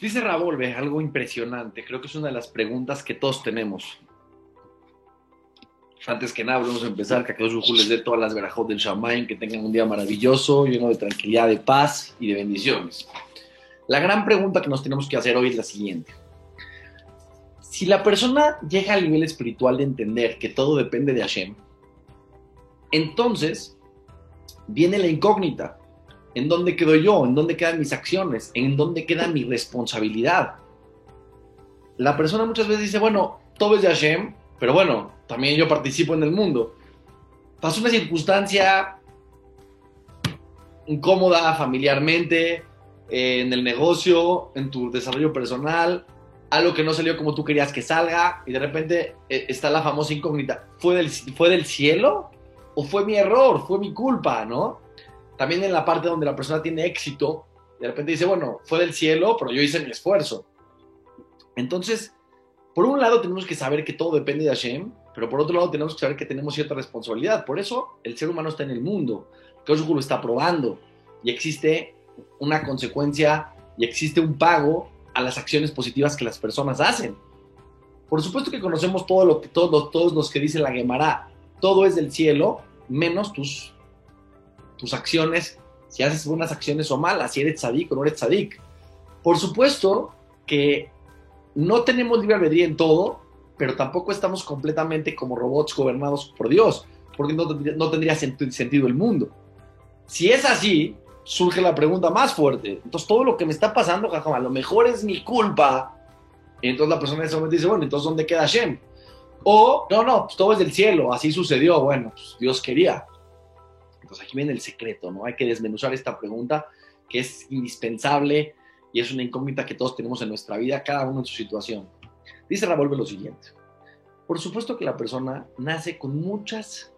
Dice Ravolve algo impresionante, creo que es una de las preguntas que todos tenemos. Antes que nada, vamos a empezar, que aquellos les dé todas las verajos del Shamaim, que tengan un día maravilloso, lleno de tranquilidad, de paz y de bendiciones. La gran pregunta que nos tenemos que hacer hoy es la siguiente. Si la persona llega al nivel espiritual de entender que todo depende de Hashem, entonces viene la incógnita. ¿En dónde quedo yo? ¿En dónde quedan mis acciones? ¿En dónde queda mi responsabilidad? La persona muchas veces dice, bueno, todo es de Hashem, pero bueno, también yo participo en el mundo. Pasó una circunstancia incómoda familiarmente, eh, en el negocio, en tu desarrollo personal, algo que no salió como tú querías que salga y de repente eh, está la famosa incógnita, ¿fue del, ¿fue del cielo o fue mi error, fue mi culpa, no? También en la parte donde la persona tiene éxito, de repente dice, bueno, fue del cielo, pero yo hice mi esfuerzo. Entonces, por un lado tenemos que saber que todo depende de Hashem, pero por otro lado tenemos que saber que tenemos cierta responsabilidad. Por eso el ser humano está en el mundo, que lo está probando y existe una consecuencia y existe un pago a las acciones positivas que las personas hacen. Por supuesto que conocemos todo lo que todos, todos los que dice la Gemara, todo es del cielo, menos tus tus acciones, si haces buenas acciones o malas, si eres tzadik o no eres tzadik. Por supuesto que no tenemos libre albedrío en todo, pero tampoco estamos completamente como robots gobernados por Dios, porque no no tendría sentido el mundo. Si es así, surge la pregunta más fuerte. Entonces, todo lo que me está pasando, a lo mejor es mi culpa. Y entonces la persona en ese momento dice, bueno, entonces, ¿dónde queda Shem? O, no, no, pues todo es del cielo, así sucedió. Bueno, pues Dios quería. Entonces aquí viene el secreto, ¿no? Hay que desmenuzar esta pregunta que es indispensable y es una incógnita que todos tenemos en nuestra vida, cada uno en su situación. Dice Ravolve lo siguiente. Por supuesto que la persona nace con muchas,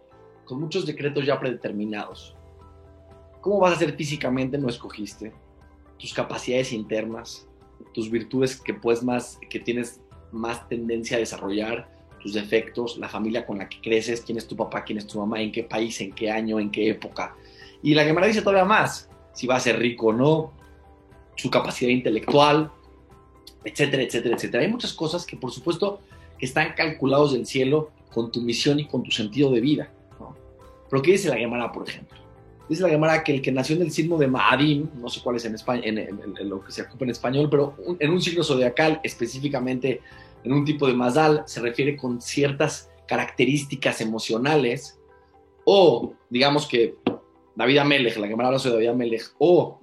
con muchos decretos ya predeterminados. ¿Cómo vas a ser físicamente? No escogiste. Tus capacidades internas, tus virtudes que puedes más, que tienes más tendencia a desarrollar, tus defectos, la familia con la que creces, quién es tu papá, quién es tu mamá, en qué país, en qué año, en qué época. Y la Gemara dice todavía más, si va a ser rico o no, su capacidad intelectual, etcétera, etcétera, etcétera. Hay muchas cosas que por supuesto que están calculados del cielo con tu misión y con tu sentido de vida. Pero ¿qué dice la Gemara, por ejemplo? Dice la Gemara que el que nació en el signo de Maadim, no sé cuál es en, España, en, lo que se ocupa en español, pero en un signo zodiacal, específicamente en un tipo de mazal se refiere con ciertas características emocionales, o digamos que David Amelech, la que me habla de David Amelech, o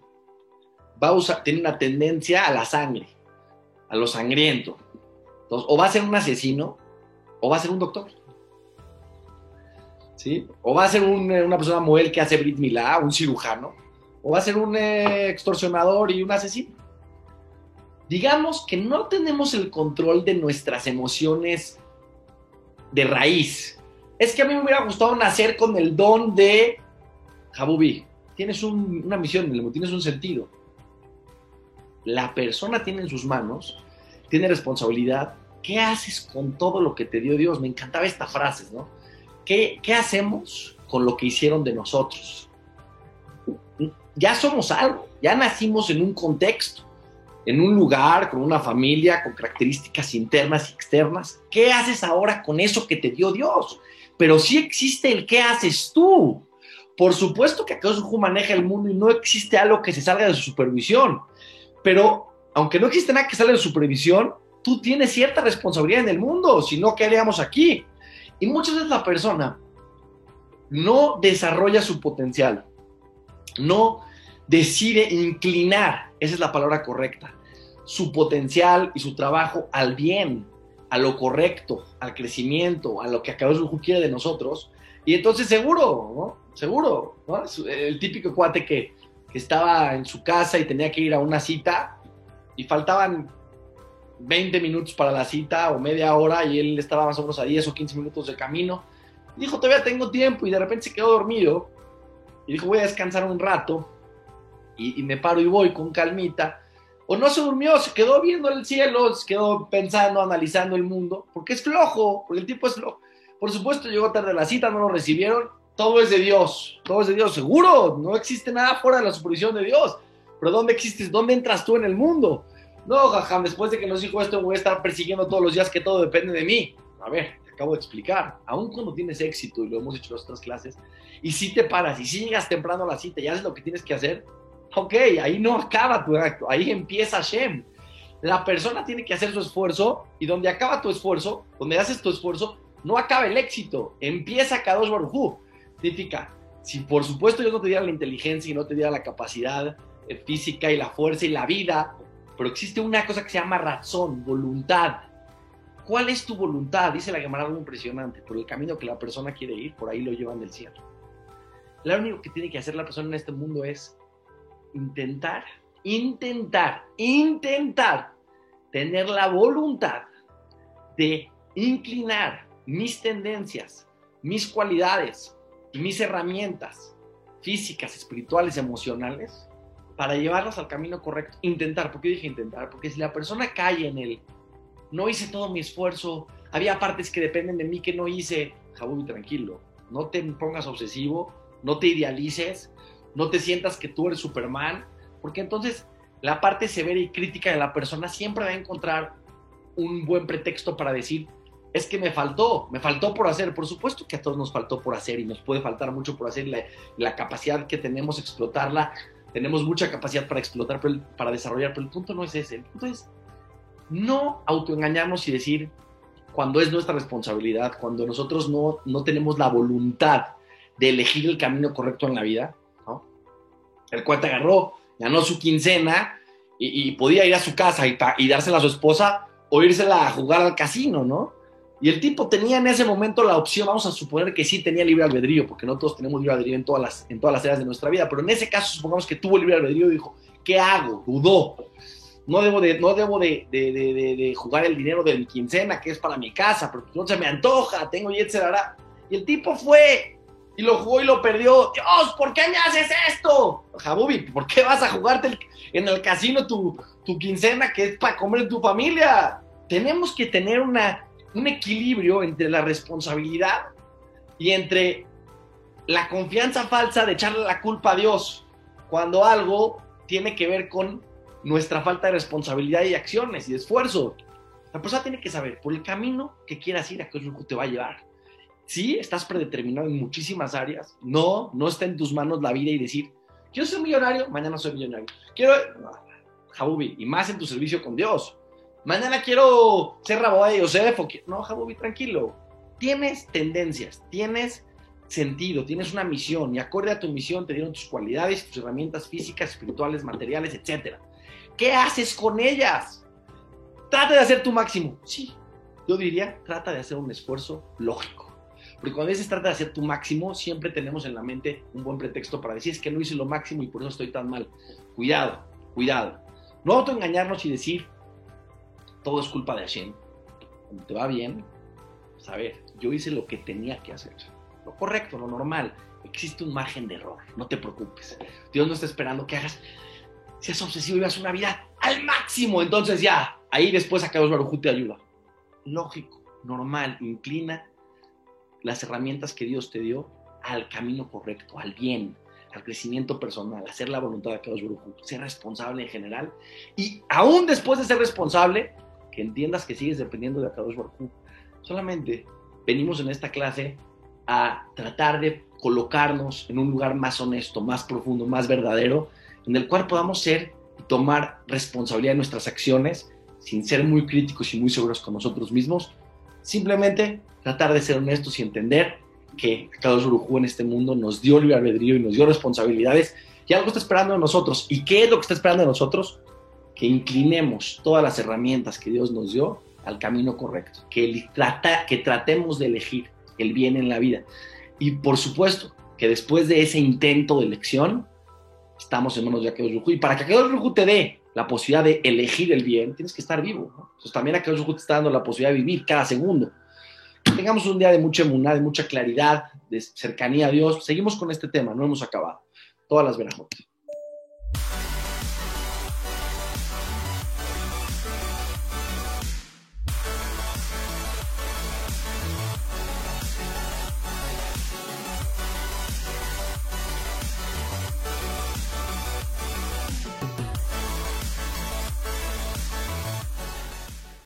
va a tiene una tendencia a la sangre, a lo sangriento. O va a ser un asesino, o va a ser un doctor. ¿Sí? O va a ser una persona muel que hace Brit Milá, un cirujano, o va a ser un eh, extorsionador y un asesino digamos que no tenemos el control de nuestras emociones de raíz. Es que a mí me hubiera gustado nacer con el don de Jabubi. Tienes una misión, tienes un sentido. La persona tiene en sus manos, tiene responsabilidad. ¿Qué haces con todo lo que te dio Dios? Me encantaba esta frase, ¿no? ¿Qué, qué hacemos con lo que hicieron de nosotros? Ya somos algo, ya nacimos en un contexto en un lugar, con una familia, con características internas y externas. ¿Qué haces ahora con eso que te dio Dios? Pero sí existe el qué haces tú. Por supuesto que Akadosh maneja el mundo y no existe algo que se salga de su supervisión. Pero aunque no existe nada que salga de su supervisión, tú tienes cierta responsabilidad en el mundo, si no, ¿qué haríamos aquí? Y muchas veces la persona no desarrolla su potencial, no decide inclinar, esa es la palabra correcta, su potencial y su trabajo al bien, a lo correcto, al crecimiento, a lo que Akadosh quiere de nosotros. Y entonces seguro, ¿no? Seguro, ¿no? El típico cuate que, estaba en su casa y tenía que ir a una cita y faltaban 20 minutos para la cita o media hora y él estaba más o menos a 10 o 15 minutos de camino. Dijo, todavía tengo tiempo y de repente se quedó dormido y dijo, voy a descansar un rato y, y me paro y voy con calmita o no se durmió, se quedó viendo el cielo, se quedó pensando, analizando el mundo, porque es flojo, porque el tipo es flojo. Por supuesto, llegó tarde a la cita, no lo recibieron, todo es de Dios, todo es de Dios, seguro, no existe nada fuera de la supervisión de Dios. Pero ¿dónde existes? ¿Dónde entras tú en el mundo? No, jajam, después de que nos dijo esto, voy a estar persiguiendo todos los días que todo depende de mí. A ver, te acabo de explicar. Aún cuando tienes éxito, y lo hemos hecho en otras clases, y si te paras, y si llegas temprano a la cita y haces lo que tienes que hacer, ok, ahí no acaba tu acto, ahí empieza Shem. La persona tiene que hacer su esfuerzo, y donde acaba tu esfuerzo, donde haces tu esfuerzo, no acaba el éxito, empieza Kadosh Baruj Significa, si por supuesto yo no te diera la inteligencia y no te diera la capacidad eh, física y la fuerza y la vida, pero existe una cosa que se llama razón, voluntad. ¿Cuál es tu voluntad? Dice la Gemara algo impresionante. Por el camino que la persona quiere ir, por ahí lo llevan del cielo. Lo único que tiene que hacer la persona en este mundo es intentar, intentar, intentar tener la voluntad de inclinar mis tendencias, mis cualidades, mis herramientas físicas, espirituales, emocionales para llevarlas al camino correcto. Intentar, ¿por qué dije intentar? Porque si la persona cae en el, no hice todo mi esfuerzo, había partes que dependen de mí que no hice, Jabubi, tranquilo, no te pongas obsesivo, no te idealices, no te sientas que tú eres Superman, porque entonces la parte severa y crítica de la persona siempre va a encontrar un buen pretexto para decir, es que me faltó, me faltó por hacer. Por supuesto que a todos nos faltó por hacer y nos puede faltar mucho por hacer. La, capacidad que tenemos, explotarla, tenemos mucha capacidad para explotar, para desarrollar, pero el punto no es ese. El punto es no autoengañarnos y decir cuando es nuestra responsabilidad, cuando nosotros no, no tenemos la voluntad de elegir el camino correcto en la vida. El cual te agarró, ganó su quincena y, podía ir a su casa y, y dársela a su esposa o írsela a jugar al casino, ¿no? Y el tipo tenía en ese momento la opción, vamos a suponer que sí tenía libre albedrío, porque no todos tenemos libre albedrío en todas las, en todas las áreas de nuestra vida, pero en ese caso supongamos que tuvo libre albedrío y dijo, ¿qué hago? Dudó. No debo de, no debo de, de, de, jugar el dinero de mi quincena, que es para mi casa, pero no se me antoja, tengo y etcétera. Y el tipo fue y lo jugó y lo perdió. Dios, ¿por qué me haces esto? Jabubi, ¿por qué vas a jugarte en el casino tu, tu quincena que es para comer tu familia? Tenemos que tener una un equilibrio entre la responsabilidad y entre la confianza falsa de echarle la culpa a Dios cuando algo tiene que ver con nuestra falta de responsabilidad y acciones y esfuerzo. La persona tiene que saber por el camino que quieras ir a qué te va a llevar. Sí, estás predeterminado en muchísimas áreas. No, no está en tus manos la vida y decir, quiero ser millonario, mañana soy millonario. Quiero, Jabubi, y más en tu servicio con Dios mañana quiero ser Raboa de Yosef. No, Jabubi, tranquilo. Tienes tendencias, tienes sentido, tienes una misión y acorde a tu misión te dieron tus cualidades, tus herramientas físicas, espirituales, materiales, etc. ¿Qué haces con ellas? Trata de hacer tu máximo. Sí, yo diría, trata de hacer un esfuerzo lógico. Porque cuando dices trata de hacer tu máximo, siempre tenemos en la mente un buen pretexto para decir es que no hice lo máximo y por eso estoy tan mal. Cuidado, cuidado. No autoengañarnos y decir todo es culpa de Hashem. Cuando te va bien, pues a ver, yo hice lo que tenía que hacer. Lo correcto, lo normal. Existe un margen de error, no te preocupes. Dios no está esperando que hagas, seas obsesivo y vivas una vida al máximo. Entonces ya, ahí después a Carlos Barujú te ayuda. Lógico, normal, inclina las herramientas que Dios te dio al camino correcto, al bien, al crecimiento personal, hacer la voluntad de Carlos Barujú, ser responsable en general. Y aún después de ser responsable, que entiendas que sigues dependiendo de Akadosh Baruj Solamente venimos en esta clase a tratar de colocarnos en un lugar más honesto, más profundo, más verdadero, en el cual podamos ser y tomar responsabilidad de nuestras acciones sin ser muy críticos y muy seguros con nosotros mismos. Simplemente tratar de ser honestos y entender que Akadosh Baruj en este mundo nos dio libre albedrío y nos dio responsabilidades y algo está esperando de nosotros. ¿Y qué es lo que está esperando de nosotros? que inclinemos todas las herramientas que Dios nos dio al camino correcto, que, trata, que tratemos de elegir el bien en la vida. Y por supuesto que después de ese intento de elección, estamos en manos de Akadosh Rujú. Y para que Akadosh Rujú te dé la posibilidad de elegir el bien, tienes que estar vivo. Entonces también Akadosh Rujú te está dando la posibilidad de vivir cada segundo. Tengamos un día de mucha emuná, de mucha claridad, de cercanía a Dios. Seguimos con este tema, no hemos acabado. Todas las verajotas.